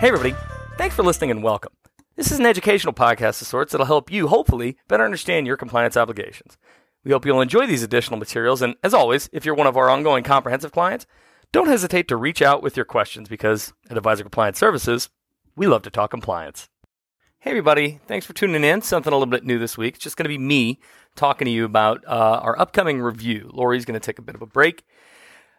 Hey, everybody. Thanks for listening and welcome. This is an educational podcast of sorts that'll help you, hopefully, better understand your compliance obligations. We hope you'll enjoy these additional materials. And as always, if you're one of our ongoing comprehensive clients, don't hesitate to reach out with your questions because at Advisor Compliance Services, we love to talk compliance. Hey, everybody. Thanks for tuning in. Something a little bit new this week. It's just going to be me talking to you about uh, our upcoming review. Lori's going to take a bit of a break.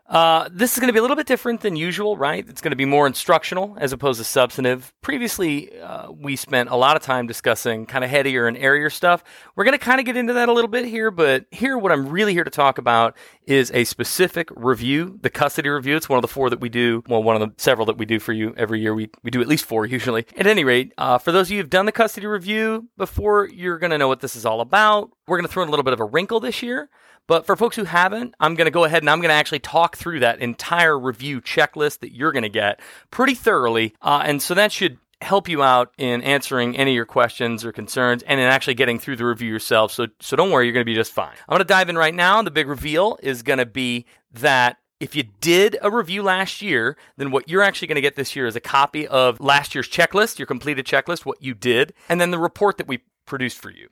Uh, this is going to be a little bit different than usual, right? It's going to be more instructional as opposed to substantive. Previously, uh, we spent a lot of time discussing kind of headier and airier stuff. We're going to kind of get into that a little bit here, but here, what I'm really here to talk about is a specific review, the custody review. It's one of the four that we do, well, one of the several that we do for you every year. We, we do at least four usually. At any rate, uh, for those of you who've done the custody review before, you're going to know what this is all about. We're going to throw in a little bit of a wrinkle this year. But for folks who haven't, I'm going to go ahead and I'm going to actually talk through that entire review checklist that you're going to get pretty thoroughly. Uh, and so that should help you out in answering any of your questions or concerns and in actually getting through the review yourself. So, so don't worry, you're going to be just fine. I'm going to dive in right now. The big reveal is going to be that if you did a review last year, then what you're actually going to get this year is a copy of last year's checklist, your completed checklist, what you did, and then the report that we produced for you.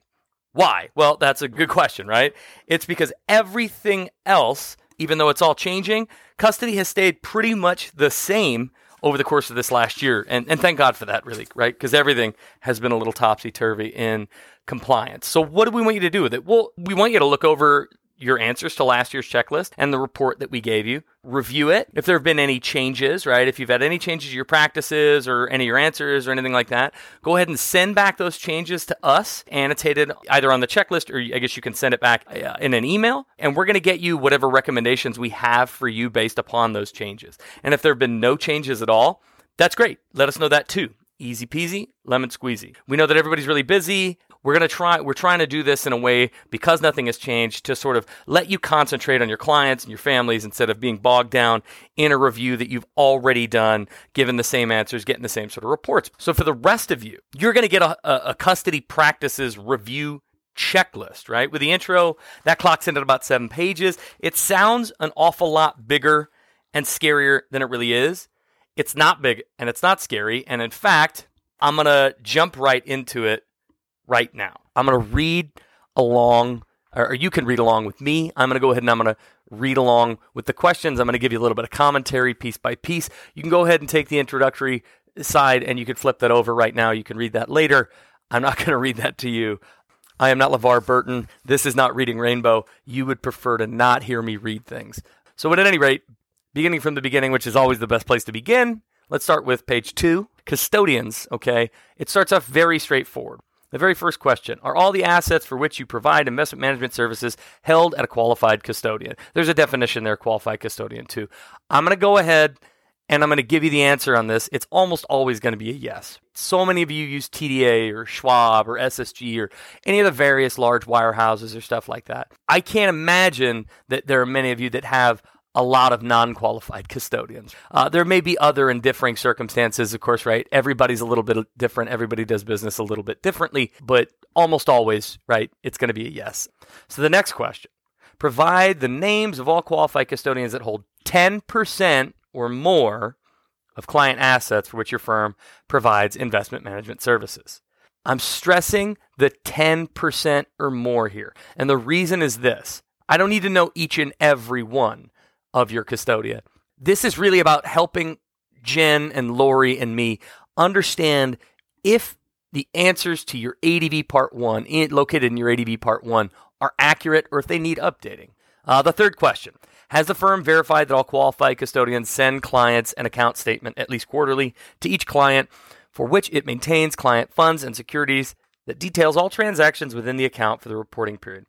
Why? Well, that's a good question, right? It's because everything else, even though it's all changing, custody has stayed pretty much the same over the course of this last year. And, and thank God for that, really, right? Because everything has been a little topsy turvy in compliance. So, what do we want you to do with it? Well, we want you to look over your answers to last year's checklist and the report that we gave you. Review it. If there have been any changes, right? If you've had any changes to your practices or any of your answers or anything like that, go ahead and send back those changes to us, annotated either on the checklist or I guess you can send it back uh, in an email. And we're going to get you whatever recommendations we have for you based upon those changes. And if there have been no changes at all, that's great. Let us know that too. Easy peasy, lemon squeezy. We know that everybody's really busy we're going to try we're trying to do this in a way because nothing has changed to sort of let you concentrate on your clients and your families instead of being bogged down in a review that you've already done given the same answers getting the same sort of reports so for the rest of you you're going to get a, a, custody practices review checklist, right? With the intro, that clocks in at about seven pages. It sounds an awful lot bigger and scarier than it really is. It's not big and it's not scary. And in fact, I'm going to jump right into it right now. I'm going to read along, or you can read along with me. I'm going to go ahead and I'm going to read along with the questions. I'm going to give you a little bit of commentary piece by piece. You can go ahead and take the introductory side and you can flip that over right now. You can read that later. I'm not going to read that to you. I am not LeVar Burton. This is not Reading Rainbow. You would prefer to not hear me read things. So, at any rate, beginning from the beginning, which is always the best place to begin, let's start with page two custodians. Okay. It starts off very straightforward. The very first question Are all the assets for which you provide investment management services held at a qualified custodian? There's a definition there, qualified custodian, too. I'm going to go ahead and I'm going to give you the answer on this. It's almost always going to be a yes. So many of you use TDA or Schwab or SSG or any of the various large wirehouses or stuff like that. I can't imagine that there are many of you that have a lot of non qualified custodians. Uh, there may be other and differing circumstances, of course, right? Everybody's a little bit different. Everybody does business a little bit differently, but almost always, right? It's going to be a yes. So the next question provide the names of all qualified custodians that hold 10% or more of client assets for which your firm provides investment management services. I'm stressing the 10% or more here. And the reason is this I don't need to know each and every one of your custodia. This is really about helping Jen and Lori and me understand if the answers to your ADV Part 1, in, located in your ADV Part 1, are accurate or if they need updating. Uh, the third question Has the firm verified that all qualified custodians send clients an account statement at least quarterly to each client for which it maintains client funds and securities that details all transactions within the account for the reporting period?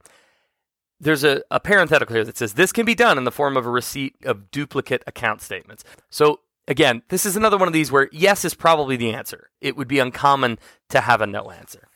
There's a, a parenthetical here that says this can be done in the form of a receipt of duplicate account statements. So again, this is another one of these where yes is probably the answer. It would be uncommon to have a no answer.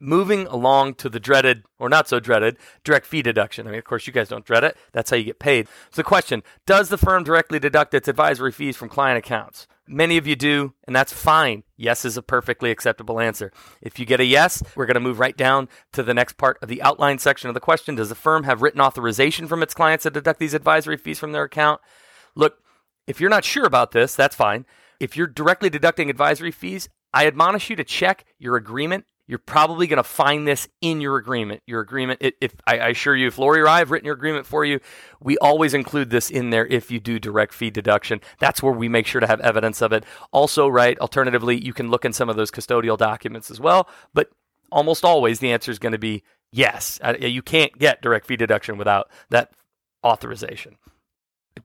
Moving along to the dreaded, or not so dreaded, direct fee deduction. I mean, of course, you guys don't dread it. That's how you get paid. So, the question Does the firm directly deduct its advisory fees from client accounts? Many of you do, and that's fine. Yes is a perfectly acceptable answer. If you get a yes, we're going to move right down to the next part of the outline section of the question. Does the firm have written authorization from its clients to deduct these advisory fees from their account? Look, if you're not sure about this, that's fine. If you're directly deducting advisory fees, I admonish you to check your agreement. You're probably going to find this in your agreement. Your agreement, if, if I, I, assure you, if Lori or I have written your agreement for you, we always include this in there if you do direct fee deduction. That's where we make sure to have evidence of it. Also, right, alternatively, you can look in some of those custodial documents as well. But almost always the answer is going to be yes. Uh, you can't get direct fee deduction without that authorization.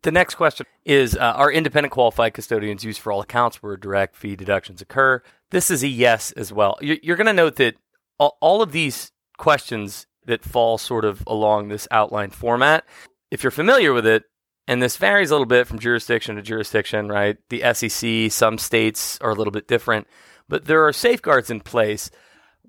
The next question is uh, Are independent qualified custodians used for all accounts where direct fee deductions occur? This is a yes as well. You're going to note that all of these questions that fall sort of along this outline format, if you're familiar with it, and this varies a little bit from jurisdiction to jurisdiction, right? The SEC, some states are a little bit different, but there are safeguards in place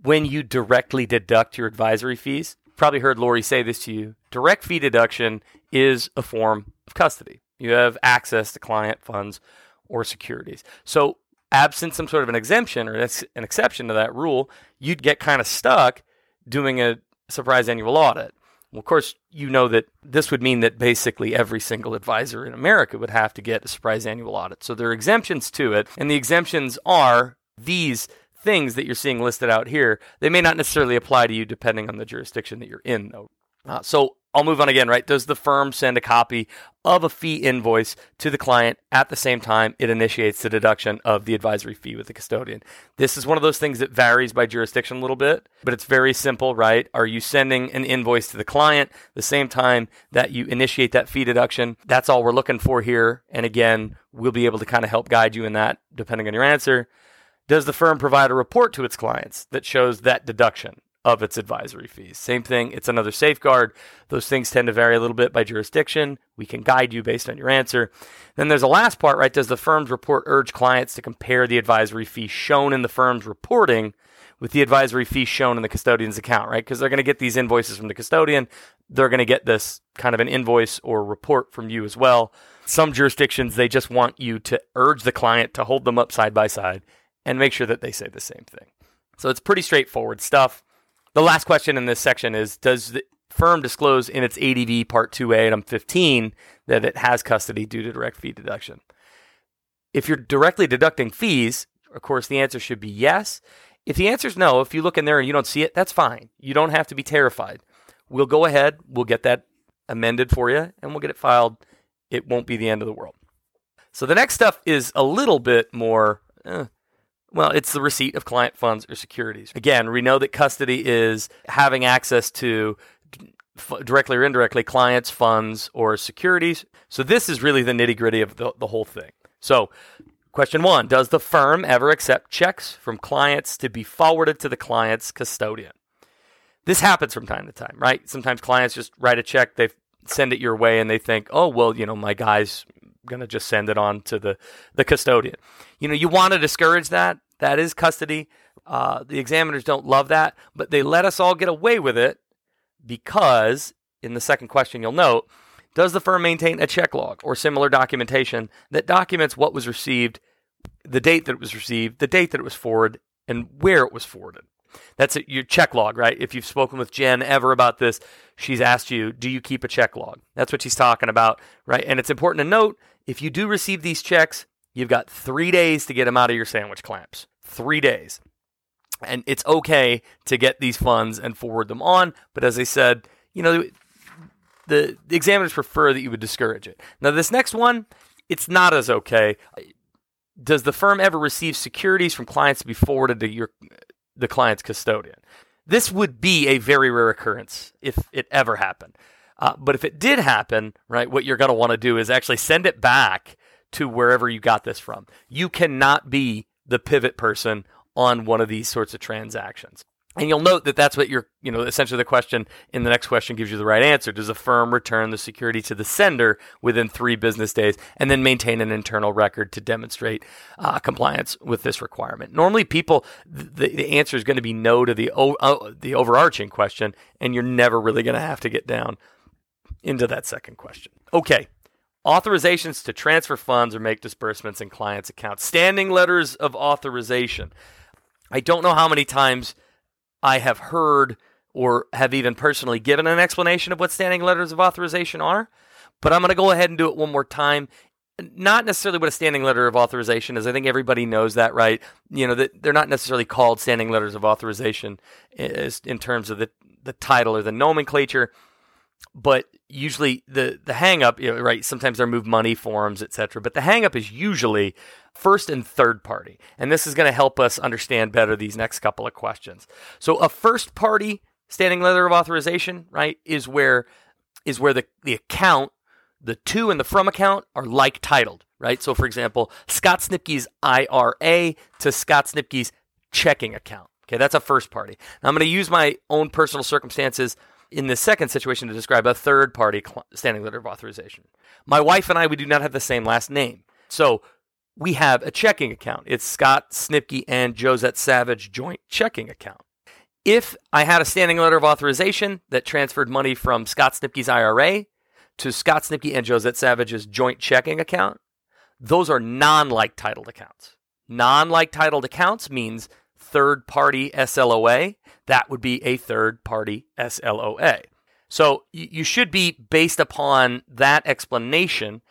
when you directly deduct your advisory fees. Probably heard Lori say this to you. Direct fee deduction is a form of custody. You have access to client funds or securities. So, absent some sort of an exemption or an exception to that rule, you'd get kind of stuck doing a surprise annual audit. Well, of course, you know that this would mean that basically every single advisor in America would have to get a surprise annual audit. So there are exemptions to it, and the exemptions are these things that you're seeing listed out here. They may not necessarily apply to you depending on the jurisdiction that you're in, though. Uh, so I'll move on again, right? Does the firm send a copy of a fee invoice to the client at the same time it initiates the deduction of the advisory fee with the custodian? This is one of those things that varies by jurisdiction a little bit, but it's very simple, right? Are you sending an invoice to the client the same time that you initiate that fee deduction? That's all we're looking for here. And again, we'll be able to kind of help guide you in that depending on your answer. Does the firm provide a report to its clients that shows that deduction? Of its advisory fees. Same thing, it's another safeguard. Those things tend to vary a little bit by jurisdiction. We can guide you based on your answer. Then there's a last part, right? Does the firm's report urge clients to compare the advisory fee shown in the firm's reporting with the advisory fee shown in the custodian's account, right? Because they're going to get these invoices from the custodian. They're going to get this kind of an invoice or report from you as well. Some jurisdictions, they just want you to urge the client to hold them up side by side and make sure that they say the same thing. So it's pretty straightforward stuff. The last question in this section is Does the firm disclose in its ADV Part 2A, item 15, that it has custody due to direct fee deduction? If you're directly deducting fees, of course, the answer should be yes. If the answer is no, if you look in there and you don't see it, that's fine. You don't have to be terrified. We'll go ahead, we'll get that amended for you, and we'll get it filed. It won't be the end of the world. So the next stuff is a little bit more eh, well, it's the receipt of client funds or securities. Again, we know that custody is having access to directly or indirectly clients' funds or securities. So this is really the nitty gritty of the, the whole thing. So, question one Does the firm ever accept checks from clients to be forwarded to the client's custodian? This happens from time to time, right? Sometimes clients just write a check, they send it your way, and they think, oh, well, you know, my guy's going to just send it on to the, the custodian. You know, you want to discourage that. That is custody. Uh, the examiners don't love that, but they let us all get away with it because, in the second question, you'll note, does the firm maintain a check log or similar documentation that documents what was received, the date that it was received, the date that it was forwarded, and where it was forwarded? That's your check log, right? If you've spoken with Jen ever about this, she's asked you, do you keep a check log? That's what she's talking about, right? And it's important to note if you do receive these checks, you've got three days to get them out of your sandwich clamps. Three days. And it's okay to get these funds and forward them on. But as I said, you know, the, the examiners prefer that you would discourage it. Now, this next one, it's not as okay. Does the firm ever receive securities from clients to be forwarded to your the client's custodian? This would be a very rare occurrence if it ever happened. Uh, but if it did happen, right, what you're going to want to do is actually send it back to wherever you got this from. You cannot be the pivot person on one of these sorts of transactions. And you'll note that that's what you're, you know, essentially the question in the next question gives you the right answer. Does a firm return the security to the sender within three business days and then maintain an internal record to demonstrate uh, compliance with this requirement? Normally, people, the, the answer is going to be no to the, uh, the overarching question, and you're never really going to have to get down into that second question. Okay. Authorizations to transfer funds or make disbursements in clients' accounts. Standing letters of authorization. I don't know how many times I have heard or have even personally given an explanation of what standing letters of authorization are, but I'm going to go ahead and do it one more time. not necessarily what a standing letter of authorization is. I think everybody knows that, right? You know, they're not necessarily called standing letters of authorization eh, in terms of the, the title or the nomenclature, but usually the the hangup, you know, right? Sometimes they're move money forms, etc. But the hangup is usually first and third party, and this is going to help us understand better these next couple of questions. So, a first party standing letter of authorization, right, is where is where the the account the to and the from account are like titled, right? So, for example, Scott Snipke's IRA to Scott Snipke's checking account. Okay, that's a first party. Now, I'm going to use my own personal circumstances in the second situation to describe a third party standing letter of authorization. My wife and I, we do not have the same last name. So, we have a checking account. It's Scott Snipke and Josette Savage joint checking account. If I had a standing letter of authorization that transferred money from Scott Snipke's IRA to Scott Snipke and Josette Savage's joint checking account, those are non like titled accounts. Non like titled accounts means third party SLOA. That would be a third party SLOA. So you should be, based upon that explanation,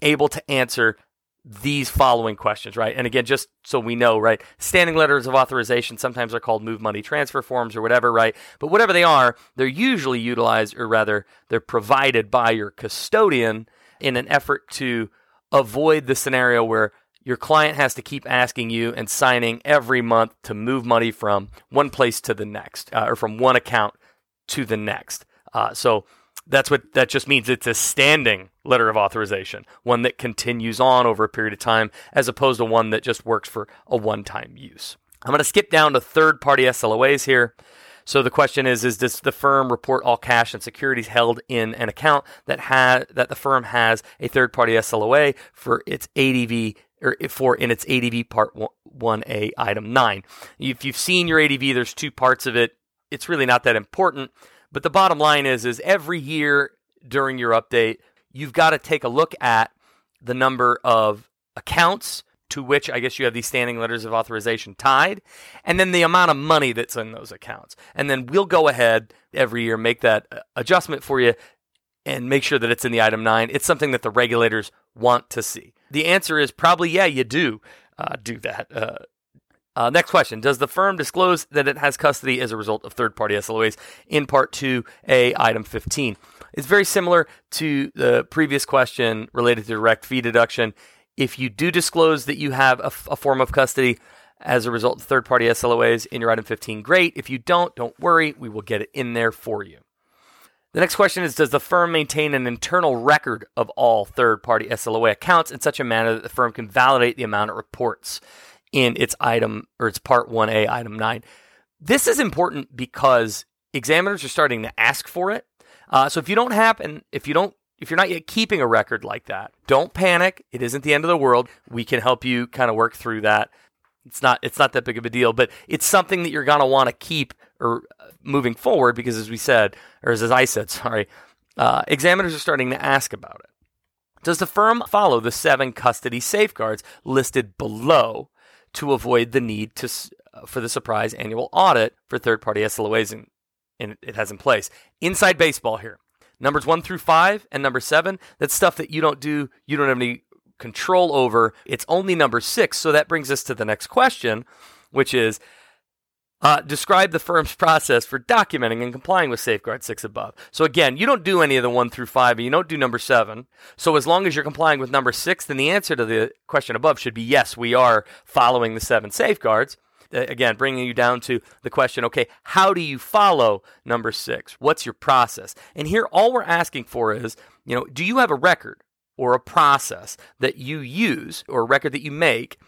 able to answer these following questions, right? And again, just so we know, right? Standing letters of authorization sometimes are called move money transfer forms or whatever, right? But whatever they are, they're usually utilized, or rather, they're provided by your custodian in an effort to avoid the scenario where your client has to keep asking you and signing every month to move money from one place to the next, uh, or from one account to the next. Uh, so that's what that just means. It's a standing letter of authorization, one that continues on over a period of time, as opposed to one that just works for a one time use. I'm going to skip down to third party SLOAs here. So the question is: Is does the firm report all cash and securities held in an account that has that the firm has a third party SLOA for its ADV or for in its ADV Part One A Item Nine? If you've seen your ADV, there's two parts of it. It's really not that important. But the bottom line is, is every year during your update, you've got to take a look at the number of accounts to which I guess you have these standing letters of authorization tied, and then the amount of money that's in those accounts. And then we'll go ahead every year, make that uh, adjustment for you, and make sure that it's in the item nine. It's something that the regulators want to see. The answer is probably yeah, you do uh, do that. Uh, uh, next question Does the firm disclose that it has custody as a result of third party SLOAs in Part 2A, Item 15? It's very similar to the previous question related to direct fee deduction. If you do disclose that you have a, f- a form of custody as a result of third party SLOAs in your Item 15, great. If you don't, don't worry, we will get it in there for you. The next question is Does the firm maintain an internal record of all third party SLOA accounts in such a manner that the firm can validate the amount it reports? in its item or its part 1A, item 9. This is important because examiners are starting to ask for it. Uh, so if you don't happen, if you don't, if you're not yet keeping a record like that, don't panic. It isn't the end of the world. We can help you kind of work through that. It's not it's not that big of a deal, but it's something that you're gonna want to keep or uh, moving forward because, as we said, or as, as I said, sorry, uh, examiners are starting to ask about it. Does the firm follow the seven custody safeguards listed below to avoid the need to uh, for the surprise annual audit for third party SLOAs and it has in place. Inside baseball here. Numbers one through five and number seven, that's stuff that you don't do, you don't have any control over. It's only number six. So that brings us to the next question, which is uh, describe the firm's process for documenting and complying with Safeguard 6 above. So, again, you don't do any of the 1 through 5, and you don't do number 7. So, as long as you're complying with number 6, then the answer to the question above should be yes, we are following the seven safeguards. Uh, again, bringing you down to the question okay, how do you follow number 6? What's your process? And here, all we're asking for is, you know, do you have a record or a process that you use or a record that you make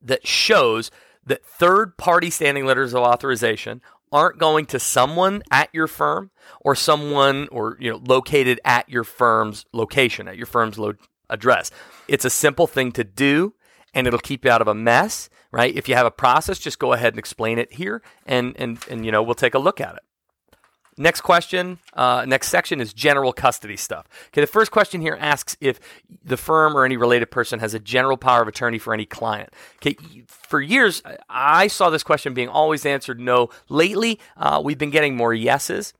that shows that third party standing letters of authorization aren't going to someone at your firm or someone or you know located at your firm's location at your firm's lo- address it's a simple thing to do and it'll keep you out of a mess right if you have a process just go ahead and explain it here and and and you know we'll take a look at it Next question, uh, next section is general custody stuff. Okay, the first question here asks if the firm or any related person has a general power of attorney for any client. Okay, for years I saw this question being always answered no. Lately, uh, we've been getting more yeses.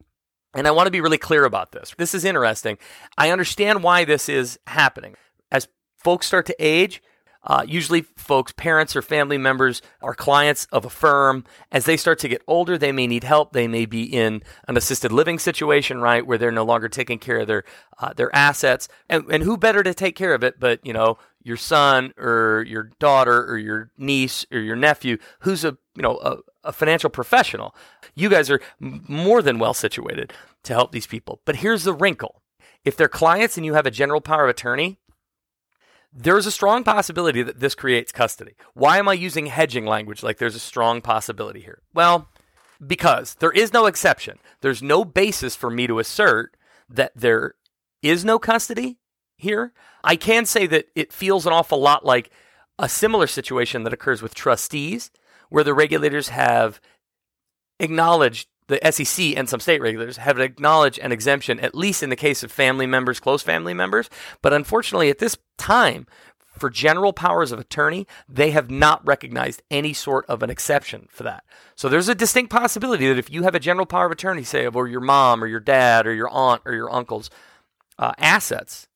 And I want to be really clear about this. This is interesting. I understand why this is happening. As folks start to age, uh, usually, folks, parents or family members are clients of a firm. As they start to get older, they may need help. They may be in an assisted living situation, right, where they're no longer taking care of their uh, their assets. And, and who better to take care of it but you know your son or your daughter or your niece or your nephew who's a you know a, a financial professional. You guys are more than well situated to help these people. But here's the wrinkle: if they're clients and you have a general power of attorney, there's a strong possibility that this creates custody. Why am I using hedging language like there's a strong possibility here? Well, because there is no exception. There's no basis for me to assert that there is no custody here. I can say that it feels an awful lot like a similar situation that occurs with trustees, where the regulators have acknowledged the SEC and some state regulators have acknowledged an exemption, at least in the case of family members, close family members. But unfortunately, at this time, for general powers of attorney, they have not recognized any sort of an exception for that. So there's a distinct possibility that if you have a general power of attorney, say, over your mom or your dad or your aunt or your uncle's uh, assets,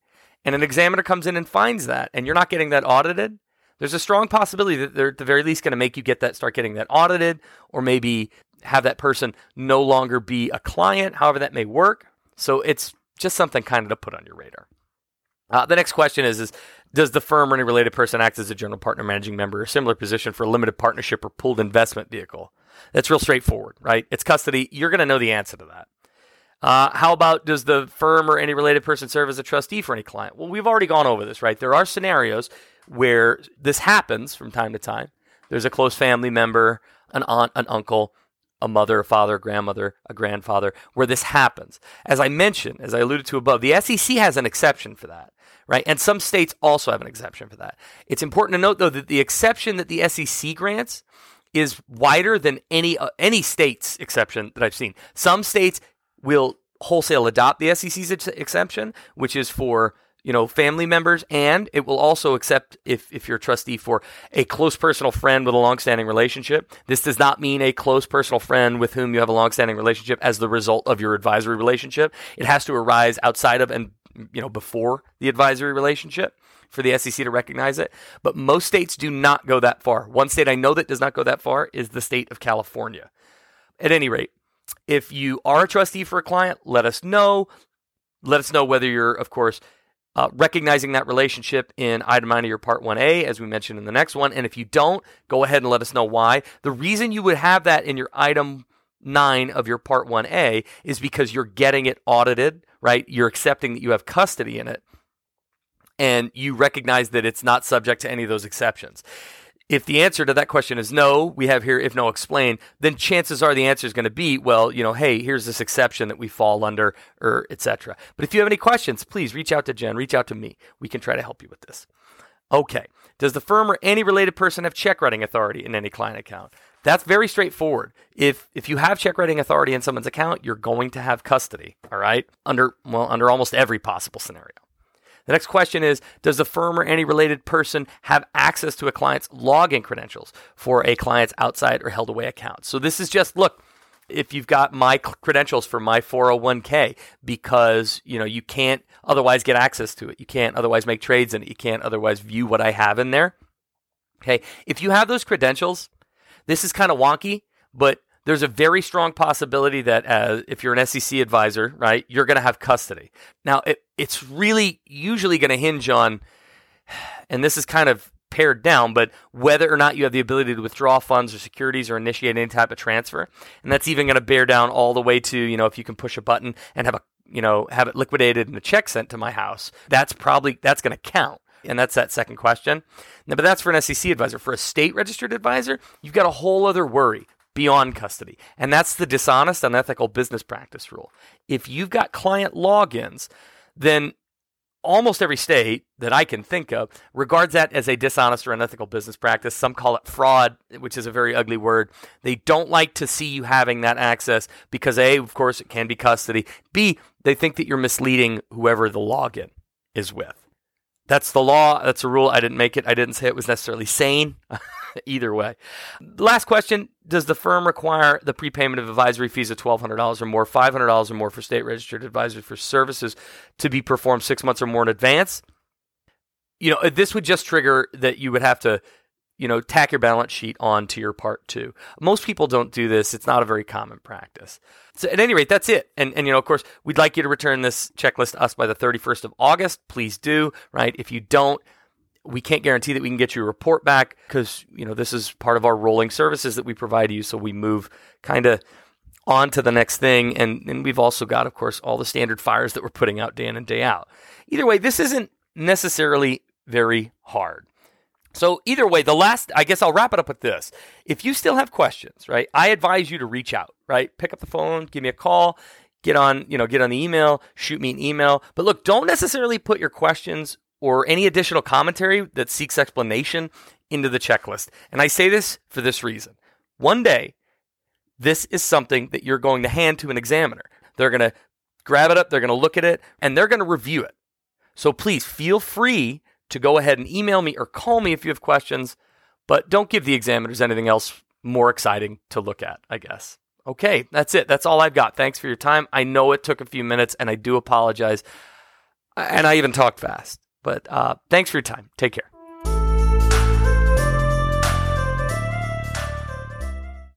and an examiner comes in and finds that, and you're not getting that audited, there's a strong possibility that they're at the very least going to make you get that, start getting that audited, or maybe have that person no longer be a client, however that may work. So it's just something kind of to put on your radar. Uh, the next question is, is does the firm or any related person act as a general partner, managing member, or similar position for a limited partnership or pooled investment vehicle? That's real straightforward, right? It's custody. You're going to know the answer to that. Uh, how about does the firm or any related person serve as a trustee for any client? Well, we've already gone over this, right? There are scenarios where this happens from time to time. There's a close family member, an aunt, an uncle, a mother, a father, a grandmother, a grandfather, where this happens. As I mentioned, as I alluded to above, the SEC has an exception for that, right? And some states also have an exception for that. It's important to note, though, that the exception that the SEC grants is wider than any uh, any state's exception that I've seen. Some states will wholesale adopt the SEC's ex- exception, which is for you know, family members, and it will also accept if, if you're a trustee for a close personal friend with a longstanding relationship. This does not mean a close personal friend with whom you have a longstanding relationship as the result of your advisory relationship. It has to arise outside of and you know before the advisory relationship for the SEC to recognize it. But most states do not go that far. One state I know that does not go that far is the state of California. At any rate, if you are a trustee for a client, let us know. Let us know whether you're, of course, uh, recognizing that relationship in item 9 of your part 1A, as we mentioned in the next one. And if you don't, go ahead and let us know why. The reason you would have that in your item 9 of your part 1A is because you're getting it audited, right? You're accepting that you have custody in it. And you recognize that it's not subject to any of those exceptions. If the answer to that question is no, we have here if no explain, then chances are the answer is going to be, well, you know, hey, here's this exception that we fall under, er, or etc. But if you have any questions, please reach out to Jen, reach out to me. We can try to help you with this. Okay. Does the firm or any related person have check writing authority in any client account? That's very straightforward. If if you have check writing authority in someone's account, you're going to have custody, all right? Under well, under almost every possible scenario. The next question is Does the firm or any related person have access to a client's login credentials for a client's outside or held away account? So this is just look, if you've got my credentials for my 401k because you know you can't otherwise get access to it. You can't otherwise make trades in it. You can't otherwise view what i have in there. Okay? If you have those credentials this is kind of wonky but there's a very strong possibility that uh, if you're an SEC advisor, right, you're going to have custody. Now, it, it's really usually going to hinge on, and this is kind of pared down, but whether or not you have the ability to withdraw funds or securities or initiate any type of transfer. And that's even going to bear down all the way to, you know, if you can push a button and have a, you know, have it liquidated and a check sent to my house, that's probably, that's going to count. And that's that second question. Now, but that's for an SEC advisor. For a state registered advisor, you've got a whole other worry beyond custody. And that's the dishonest, unethical business practice rule. If you've got client logins, then almost every state that I can think of regards that as a dishonest or unethical business practice. Some call it fraud, which is a very ugly word. They don't like to see you having that access because A, of course, it can be custody. B, they think that you're misleading whoever the login is with. That's the law. That's a rule. I didn't make it. I didn't say it was necessarily sane. Either way. Last question Does the firm require the prepayment of advisory fees of $1,200 or more, $500 or more for state registered advisors for services to be performed six months or more in advance? you know, this would just trigger that you would have to, you know, tack your balance sheet on to your part two. Most people don't do this. It's not a very common practice. So at any rate, that's it. And, and, you know, of course, we'd like you to return this checklist to us by the 31st of August. Please do, right? If you don't, we can't guarantee that we can get you a report back because, you know, this is part of our rolling services that we provide you. So we move kind of on to the next thing. And, and we've also got, of course, all the standard fires that we're putting out day in and day out. Either way, this isn't necessarily very hard. So either way, the last, I guess I'll wrap it up with this. If you still have questions, right, I advise you to reach out, right? Pick up the phone, give me a call, get on, you know, get on the email, shoot me an email. But look, don't necessarily put your questions or any additional commentary that seeks explanation into the checklist. And I say this for this reason. One day, this is something that you're going to hand to an examiner. They're going to grab it up, they're going to look at it, and they're going to review it. So please feel free to go ahead and email me or call me if you have questions, but don't give the examiners anything else more exciting to look at, I guess. Okay, that's it. That's all I've got. Thanks for your time. I know it took a few minutes and I do apologize. And I even talked fast, but uh, thanks for your time. Take care.